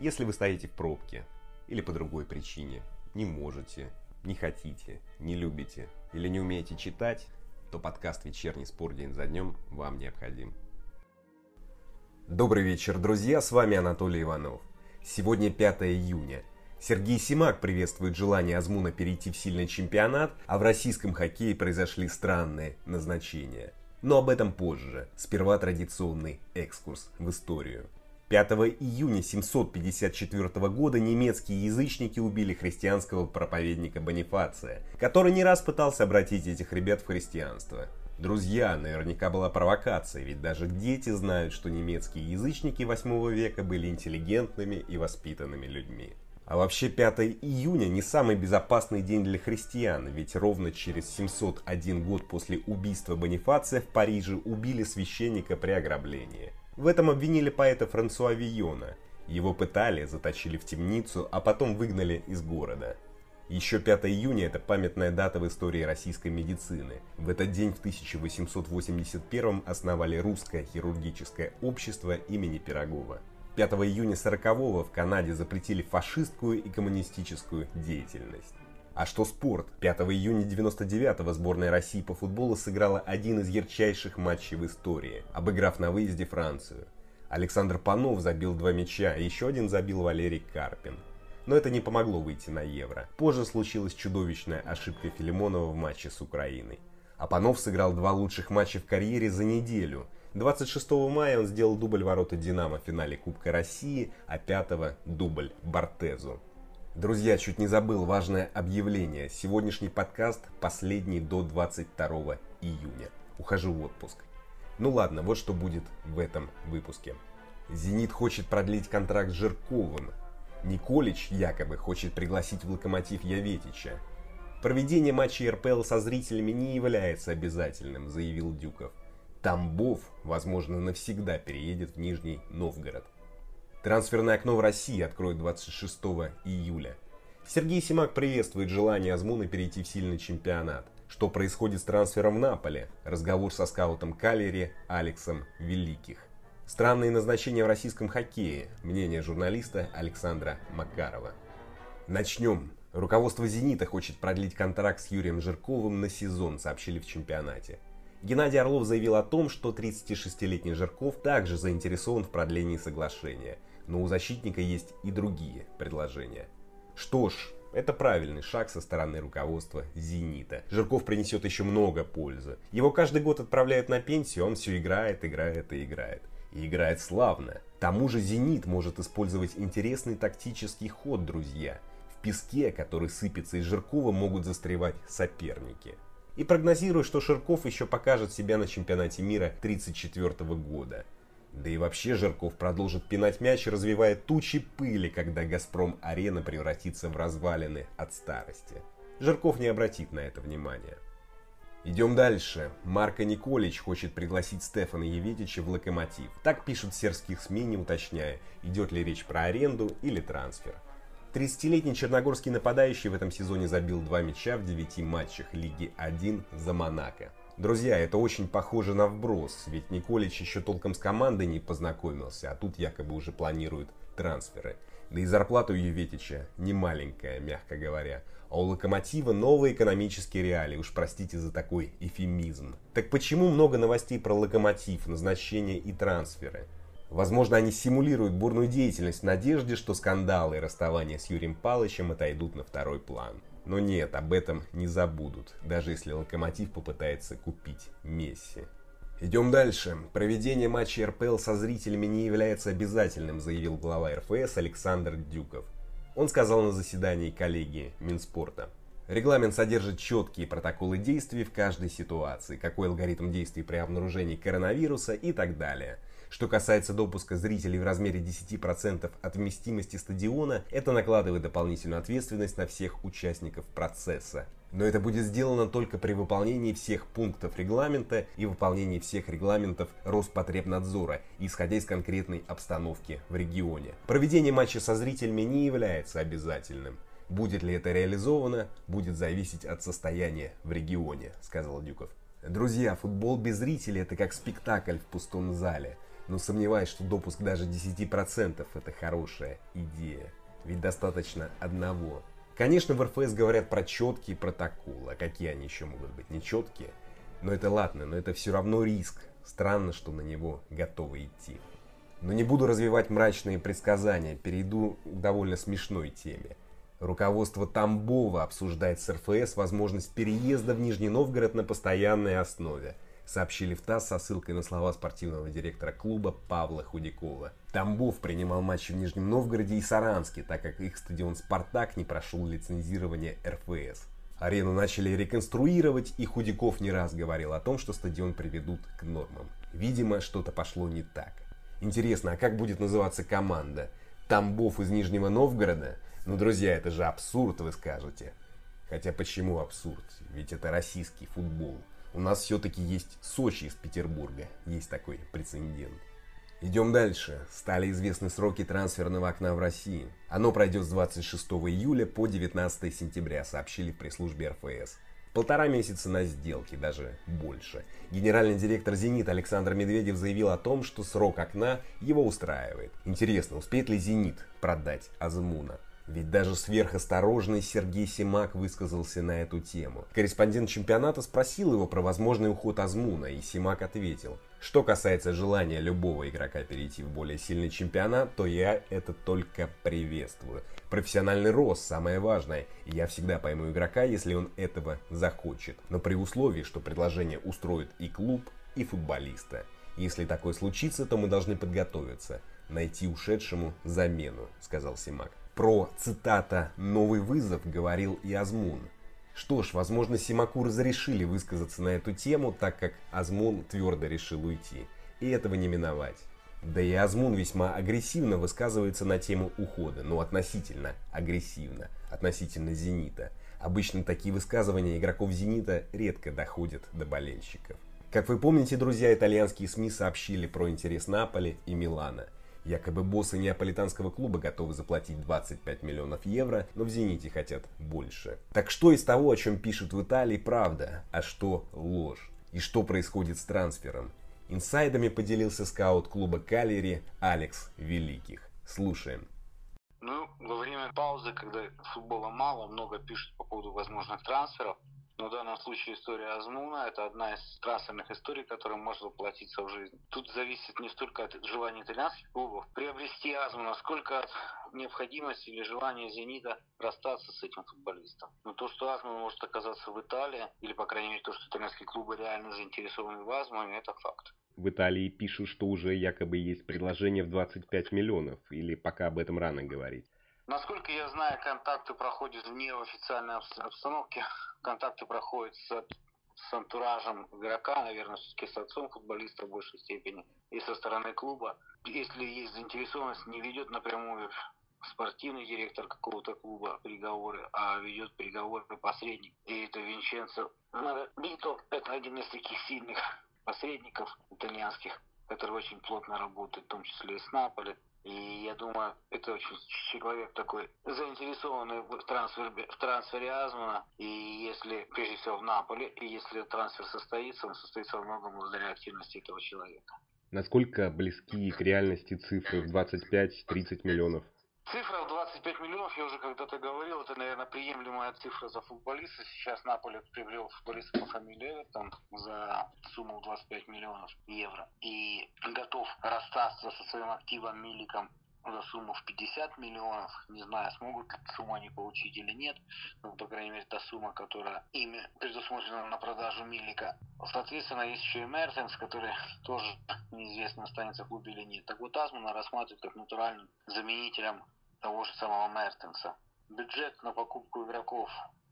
Если вы стоите в пробке или по другой причине, не можете, не хотите, не любите или не умеете читать, то подкаст «Вечерний спор день за днем» вам необходим. Добрый вечер, друзья, с вами Анатолий Иванов. Сегодня 5 июня. Сергей Симак приветствует желание Азмуна перейти в сильный чемпионат, а в российском хоккее произошли странные назначения. Но об этом позже. Сперва традиционный экскурс в историю. 5 июня 754 года немецкие язычники убили христианского проповедника Бонифация, который не раз пытался обратить этих ребят в христианство. Друзья, наверняка была провокация, ведь даже дети знают, что немецкие язычники 8 века были интеллигентными и воспитанными людьми. А вообще 5 июня не самый безопасный день для христиан, ведь ровно через 701 год после убийства Бонифация в Париже убили священника при ограблении. В этом обвинили поэта Франсуа Вийона. Его пытали, заточили в темницу, а потом выгнали из города. Еще 5 июня – это памятная дата в истории российской медицины. В этот день в 1881 основали Русское хирургическое общество имени Пирогова. 5 июня 40-го в Канаде запретили фашистскую и коммунистическую деятельность. А что спорт? 5 июня 99-го сборная России по футболу сыграла один из ярчайших матчей в истории, обыграв на выезде Францию. Александр Панов забил два мяча, а еще один забил Валерий Карпин. Но это не помогло выйти на Евро. Позже случилась чудовищная ошибка Филимонова в матче с Украиной. А Панов сыграл два лучших матча в карьере за неделю. 26 мая он сделал дубль ворота «Динамо» в финале Кубка России, а 5 дубль Бортезу. Друзья, чуть не забыл важное объявление. Сегодняшний подкаст последний до 22 июня. Ухожу в отпуск. Ну ладно, вот что будет в этом выпуске. «Зенит» хочет продлить контракт с Жирковым. Николич якобы хочет пригласить в «Локомотив» Яветича. Проведение матчей РПЛ со зрителями не является обязательным, заявил Дюков. Тамбов, возможно, навсегда переедет в Нижний Новгород. Трансферное окно в России откроют 26 июля. Сергей Симак приветствует желание Азмуна перейти в сильный чемпионат. Что происходит с трансфером в Наполе? Разговор со скаутом Калери Алексом Великих. Странные назначения в российском хоккее. Мнение журналиста Александра Макарова. Начнем. Руководство «Зенита» хочет продлить контракт с Юрием Жирковым на сезон, сообщили в чемпионате. Геннадий Орлов заявил о том, что 36-летний Жирков также заинтересован в продлении соглашения – но у защитника есть и другие предложения. Что ж, это правильный шаг со стороны руководства «Зенита». Жирков принесет еще много пользы. Его каждый год отправляют на пенсию, он все играет, играет и играет. И играет славно. Тому же «Зенит» может использовать интересный тактический ход, друзья. В песке, который сыпется из Жиркова, могут застревать соперники. И прогнозирую, что Ширков еще покажет себя на чемпионате мира 1934 года. Да и вообще Жирков продолжит пинать мяч, развивая тучи пыли, когда «Газпром-арена» превратится в развалины от старости. Жирков не обратит на это внимания. Идем дальше. Марко Николич хочет пригласить Стефана Евитича в «Локомотив». Так пишут сербских СМИ, не уточняя, идет ли речь про аренду или трансфер. 30-летний черногорский нападающий в этом сезоне забил два мяча в 9 матчах Лиги 1 за Монако. Друзья, это очень похоже на вброс, ведь Николич еще толком с командой не познакомился, а тут якобы уже планируют трансферы. Да и зарплата у Юветича не маленькая, мягко говоря. А у Локомотива новые экономические реалии, уж простите за такой эфемизм. Так почему много новостей про Локомотив, назначения и трансферы? Возможно, они симулируют бурную деятельность в надежде, что скандалы и расставания с Юрием Палычем отойдут на второй план. Но нет, об этом не забудут, даже если Локомотив попытается купить Месси. Идем дальше. Проведение матча РПЛ со зрителями не является обязательным, заявил глава РФС Александр Дюков. Он сказал на заседании коллегии Минспорта. Регламент содержит четкие протоколы действий в каждой ситуации, какой алгоритм действий при обнаружении коронавируса и так далее – что касается допуска зрителей в размере 10% от вместимости стадиона, это накладывает дополнительную ответственность на всех участников процесса. Но это будет сделано только при выполнении всех пунктов регламента и выполнении всех регламентов Роспотребнадзора, исходя из конкретной обстановки в регионе. Проведение матча со зрителями не является обязательным. Будет ли это реализовано, будет зависеть от состояния в регионе, сказал Дюков. Друзья, футбол без зрителей это как спектакль в пустом зале. Но сомневаюсь, что допуск даже 10% это хорошая идея. Ведь достаточно одного. Конечно, в РФС говорят про четкие протоколы, а какие они еще могут быть, нечеткие? Но это ладно, но это все равно риск. Странно, что на него готовы идти. Но не буду развивать мрачные предсказания, перейду к довольно смешной теме. Руководство Тамбова обсуждает с РФС возможность переезда в Нижний Новгород на постоянной основе, сообщили в ТАСС со ссылкой на слова спортивного директора клуба Павла Худякова. Тамбов принимал матчи в Нижнем Новгороде и Саранске, так как их стадион «Спартак» не прошел лицензирование РФС. Арену начали реконструировать, и Худяков не раз говорил о том, что стадион приведут к нормам. Видимо, что-то пошло не так. Интересно, а как будет называться команда? Тамбов из Нижнего Новгорода? Ну, друзья, это же абсурд, вы скажете. Хотя почему абсурд? Ведь это российский футбол. У нас все-таки есть Сочи из Петербурга. Есть такой прецедент. Идем дальше. Стали известны сроки трансферного окна в России. Оно пройдет с 26 июля по 19 сентября, сообщили в пресс-службе РФС. Полтора месяца на сделке, даже больше. Генеральный директор «Зенит» Александр Медведев заявил о том, что срок окна его устраивает. Интересно, успеет ли «Зенит» продать Азмуна? Ведь даже сверхосторожный Сергей Симак высказался на эту тему. Корреспондент чемпионата спросил его про возможный уход Азмуна, и Симак ответил, что касается желания любого игрока перейти в более сильный чемпионат, то я это только приветствую. Профессиональный рост самое важное, и я всегда пойму игрока, если он этого захочет. Но при условии, что предложение устроит и клуб, и футболиста. Если такое случится, то мы должны подготовиться, найти ушедшему замену, сказал Симак. Про, цитата, «новый вызов» говорил и Азмун. Что ж, возможно, Симаку разрешили высказаться на эту тему, так как Азмун твердо решил уйти. И этого не миновать. Да и Азмун весьма агрессивно высказывается на тему ухода, но относительно агрессивно, относительно «Зенита». Обычно такие высказывания игроков «Зенита» редко доходят до болельщиков. Как вы помните, друзья, итальянские СМИ сообщили про интерес Наполи и Милана – Якобы боссы неаполитанского клуба готовы заплатить 25 миллионов евро, но в «Зените» хотят больше. Так что из того, о чем пишут в Италии, правда, а что ложь? И что происходит с трансфером? Инсайдами поделился скаут клуба Калери Алекс Великих. Слушаем. Ну, во время паузы, когда футбола мало, много пишут по поводу возможных трансферов. Но в данном случае история Азмуна – это одна из трансферных историй, которая может воплотиться в жизнь. Тут зависит не столько от желания итальянских клубов приобрести Азмуна, сколько от необходимости или желания «Зенита» расстаться с этим футболистом. Но то, что Азмун может оказаться в Италии, или, по крайней мере, то, что итальянские клубы реально заинтересованы в Азмуне, это факт. В Италии пишут, что уже якобы есть предложение в 25 миллионов, или пока об этом рано говорить. Насколько я знаю, контакты проходят вне официальной обстановки. Контакты проходят с, с антуражем игрока, наверное, все-таки с отцом футболиста в большей степени, и со стороны клуба. Если есть заинтересованность, не ведет напрямую спортивный директор какого-то клуба переговоры, а ведет переговоры посредник. И это Винченцо Бито, это один из таких сильных посредников итальянских, который очень плотно работает, в том числе и с Наполи. И я думаю, это очень человек такой заинтересованный в трансфере, в трансфере Азмана. И если, прежде всего, в Наполе, и если трансфер состоится, он состоится во многом благодаря активности этого человека. Насколько близки к реальности цифры в 25-30 миллионов? Цифра в 25 миллионов, я уже когда-то говорил, это, наверное, приемлемая цифра за футболиста. Сейчас Наполе приобрел футболиста по фамилии Эвертон за сумму 25 миллионов евро. И готов расстаться со своим активом Миликом за сумму в 50 миллионов. Не знаю, смогут эту сумму они получить или нет. Но, по крайней мере, та сумма, которая ими предусмотрена на продажу Милика. Соответственно, есть еще и Мертенс, который тоже неизвестно, останется в клубе или нет. Так вот, Азмана рассматривают как натуральным заменителем того же самого Мертенса. Бюджет на покупку игроков,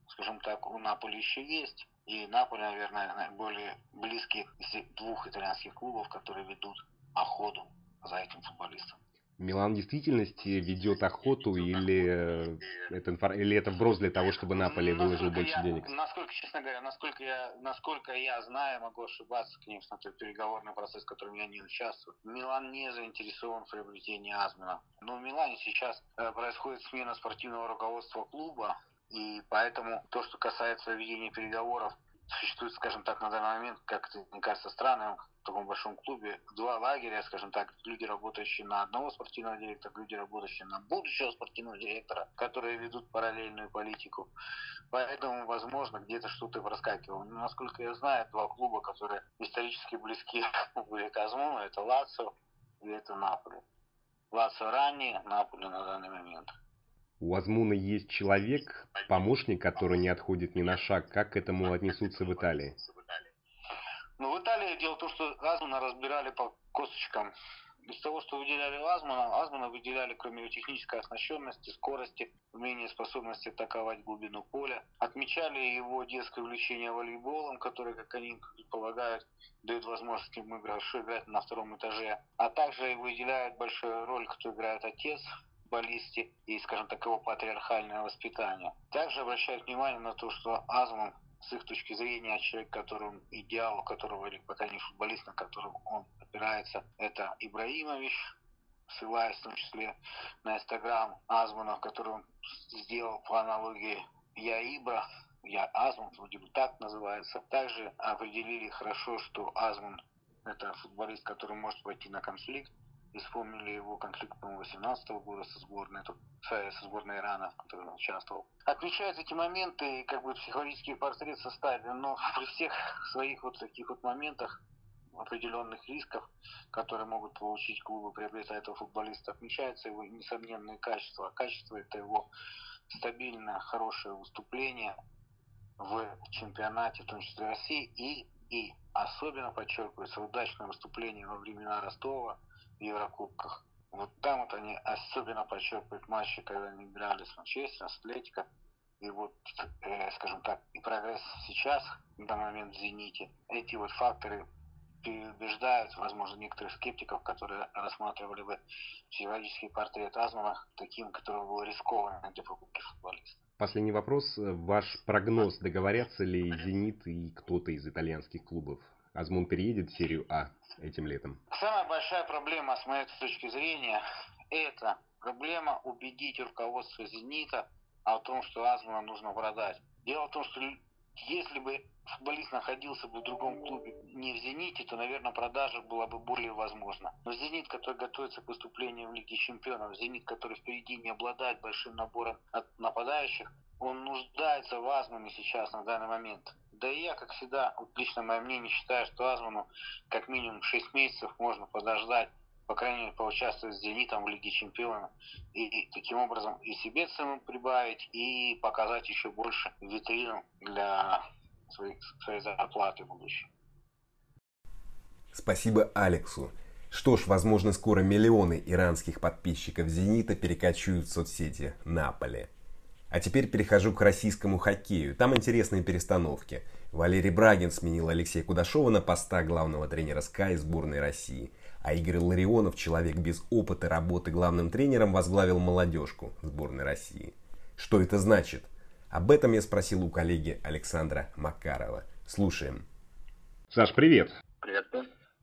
скажем так, у Наполи еще есть. И Наполи, наверное, наиболее близкий из двух итальянских клубов, которые ведут охоту за этим футболистом. Милан в действительности ведет охоту или это, или это вброс для того, чтобы Наполи выложил больше я, денег? Насколько, честно говоря, насколько я, насколько я знаю, могу ошибаться, конечно, это переговорный процесс, в котором я не участвую. Милан не заинтересован в приобретении Азмина. Но в Милане сейчас э, происходит смена спортивного руководства клуба, и поэтому то, что касается ведения переговоров существует, скажем так, на данный момент, как это мне кажется странным, таком большом клубе два лагеря, скажем так, люди, работающие на одного спортивного директора, люди, работающие на будущего спортивного директора, которые ведут параллельную политику. Поэтому, возможно, где-то что-то проскакивало. Но, насколько я знаю, два клуба, которые исторически близки были к Азмуну, это Лацо и это Наполе. Лацо ранее, Наполе на данный момент. У Азмуна есть человек, помощник, который не отходит ни на шаг. Как к этому отнесутся в Италии? Ну, в Италии дело в том, что Азмуна разбирали по косточкам. Из того, что выделяли Азмуна, Азмуна выделяли, кроме его технической оснащенности, скорости, умения, способности атаковать глубину поля. Отмечали его детское увлечение волейболом, которое, как они предполагают, дает возможность ему играть на втором этаже. А также выделяют большую роль, кто играет отец футболисте и, скажем так, его патриархальное воспитание. Также обращают внимание на то, что Азман с их точки зрения, человек, которым идеал, которого, или пока не футболист, на которого он опирается, это Ибраимович, ссылаясь в том числе на инстаграм Азмана, который он сделал по аналогии Я Ибра, Я Азман, вроде бы так называется. Также определили хорошо, что Азман это футболист, который может пойти на конфликт, и вспомнили его конфликт, по 18 года со сборной, со сборной Ирана, в которой он участвовал. Отмечают эти моменты, как бы психологический портрет составили, но при всех своих вот таких вот моментах определенных рисков, которые могут получить клубы, приобретая этого футболиста, отмечаются его несомненные качества. А качество это его стабильное, хорошее выступление в чемпионате, в том числе России, и, и особенно подчеркивается удачное выступление во времена Ростова, в Еврокубках. Вот там вот они особенно подчеркивают матчи, когда они играли с Манчестером, с Атлетико. И вот, э, скажем так, и прогресс сейчас, на момент в «Зените», эти вот факторы переубеждают, возможно, некоторых скептиков, которые рассматривали бы психологический портрет Азмана таким, который был рискованным для покупки футболиста. Последний вопрос. Ваш прогноз, договорятся ли «Зенит» и кто-то из итальянских клубов? Азмун переедет в серию А этим летом? Самая большая проблема, с моей точки зрения, это проблема убедить руководство «Зенита» о том, что Азмуна нужно продать. Дело в том, что если бы футболист находился бы в другом клубе, не в «Зените», то, наверное, продажа была бы более возможна. Но «Зенит», который готовится к выступлению в Лиге чемпионов, «Зенит», который впереди не обладает большим набором нападающих, он нуждается в Азмане сейчас, на данный момент. Да и я, как всегда, лично мое мнение, считаю, что Азману как минимум 6 месяцев можно подождать, по крайней мере, поучаствовать с «Зенитом» в Лиге Чемпионов. И, и таким образом и себе цену прибавить, и показать еще больше витрину для своей, своей зарплаты в будущем. Спасибо Алексу. Что ж, возможно, скоро миллионы иранских подписчиков «Зенита» перекочуют в соцсети Наполи. А теперь перехожу к российскому хоккею. Там интересные перестановки. Валерий Брагин сменил Алексея Кудашова на поста главного тренера СКА и сборной России. А Игорь Ларионов, человек без опыта работы главным тренером, возглавил молодежку сборной России. Что это значит? Об этом я спросил у коллеги Александра Макарова. Слушаем. Саш, привет. Привет.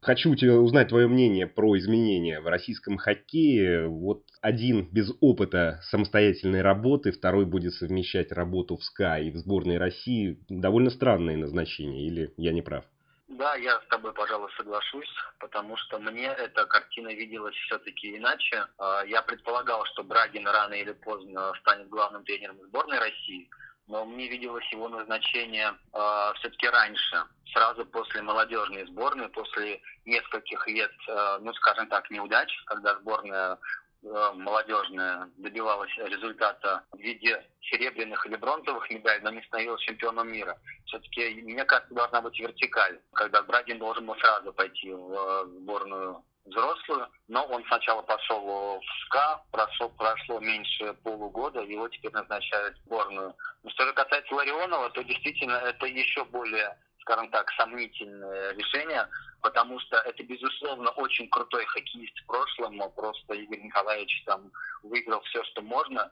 Хочу у тебя узнать твое мнение про изменения в российском хоккее. Вот один без опыта самостоятельной работы, второй будет совмещать работу в СКА и в сборной России. Довольно странное назначение, или я не прав? Да, я с тобой, пожалуй, соглашусь, потому что мне эта картина виделась все-таки иначе. А, я предполагал, что Брагин рано или поздно станет главным тренером сборной России – но мне виделось его назначение э, все-таки раньше, сразу после молодежной сборной, после нескольких лет, э, ну, скажем так, неудач, когда сборная э, молодежная добивалась результата в виде серебряных или бронзовых медалей, но не становилась чемпионом мира. Все-таки, мне кажется, должна быть вертикаль, когда Брагин должен был сразу пойти в сборную взрослую, но он сначала пошел в СКА, прошло, прошло меньше полугода, его теперь назначают в сборную. Но что же касается Ларионова, то действительно это еще более, скажем так, сомнительное решение, потому что это, безусловно, очень крутой хоккеист в прошлом, просто Игорь Николаевич там выиграл все, что можно,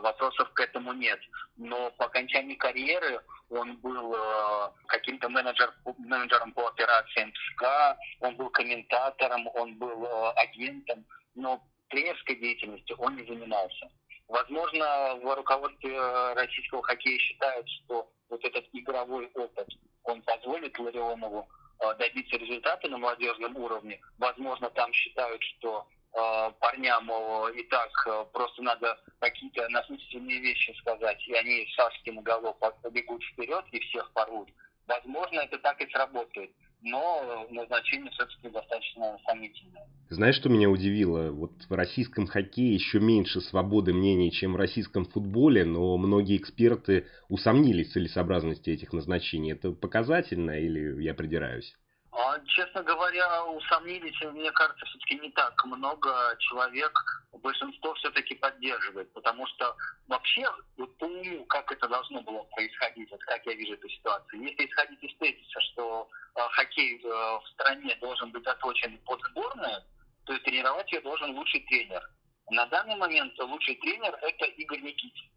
вопросов к этому нет. Но по окончании карьеры он был э, каким-то менеджер, менеджером по операциям СКА, он был комментатором, он был э, агентом, но тренерской деятельностью он не занимался. Возможно, в руководстве российского хоккея считают, что вот этот игровой опыт, он позволит Ларионову добиться результата на молодежном уровне. Возможно, там считают, что э, парням и так э, просто надо какие-то насущные вещи сказать, и они шашки на голову побегут вперед и всех порвут. Возможно, это так и сработает но назначение все-таки достаточно сомнительное. Знаешь, что меня удивило? Вот в российском хоккее еще меньше свободы мнений, чем в российском футболе, но многие эксперты усомнились в целесообразности этих назначений. Это показательно или я придираюсь? Честно говоря, усомнились, мне кажется, все-таки не так много человек, большинство все-таки поддерживает, потому что вообще, вот по уму, как это должно было происходить, вот как я вижу эту ситуацию, если исходить из тезиса, что э, хоккей э, в стране должен быть оточен под сборную, то есть тренировать ее должен лучший тренер. На данный момент лучший тренер – это Игорь Никитин.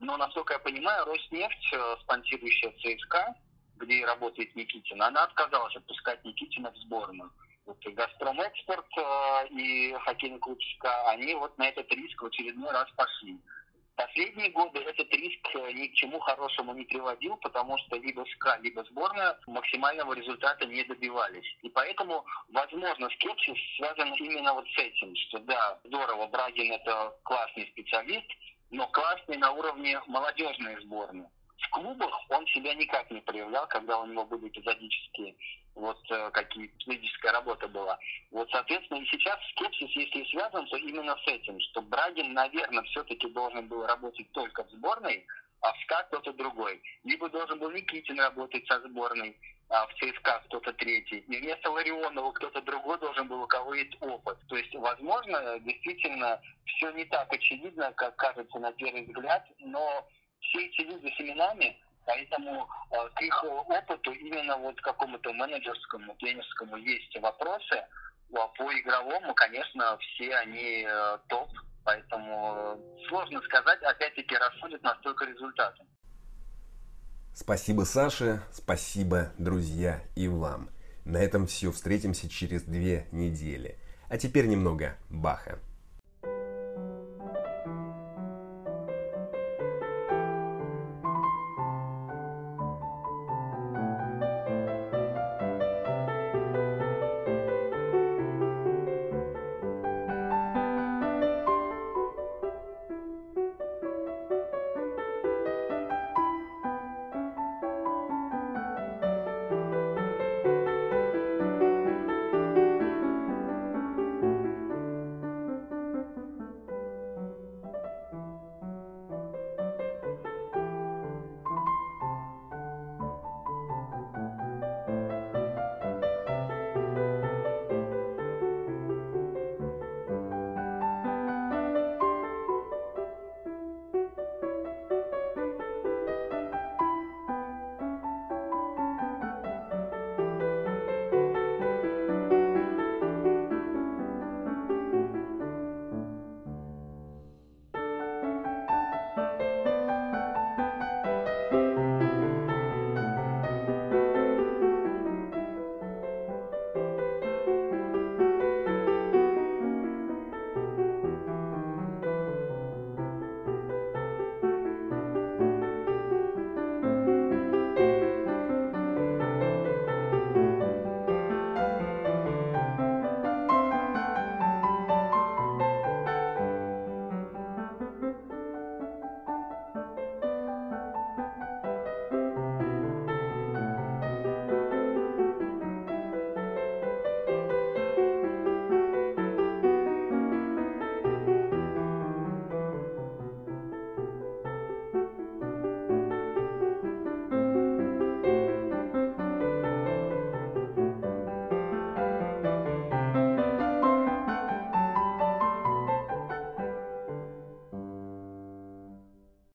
Но, насколько я понимаю, Роснефть, э, спонсирующая ЦСКА, где работает Никитин, она отказалась отпускать Никитина в сборную. Вот и «Газпром Экспорт» э, и хоккейный клуб СКА, они вот на этот риск в очередной раз пошли. Последние годы этот риск э, ни к чему хорошему не приводил, потому что либо СКА, либо сборная максимального результата не добивались. И поэтому, возможно, скепсис связан именно вот с этим, что да, здорово, Брагин это классный специалист, но классный на уровне молодежной сборной клубах он себя никак не проявлял, когда у него были эпизодические вот э, какие физическая работа была. Вот, соответственно, и сейчас скепсис, если и связан, то именно с этим, что Брагин, наверное, все-таки должен был работать только в сборной, а в СКА кто-то другой. Либо должен был Никитин работать со сборной, а в ЦСКА кто-то третий. И вместо Ларионова кто-то другой должен был, у кого есть опыт. То есть, возможно, действительно, все не так очевидно, как кажется на первый взгляд, но все эти люди семенами, поэтому э, к их опыту именно вот какому-то менеджерскому, тренерскому есть вопросы. А по игровому, конечно, все они э, топ, поэтому сложно сказать, опять-таки расходят настолько результаты. Спасибо, Саше, спасибо, друзья, и вам. На этом все. Встретимся через две недели. А теперь немного Баха.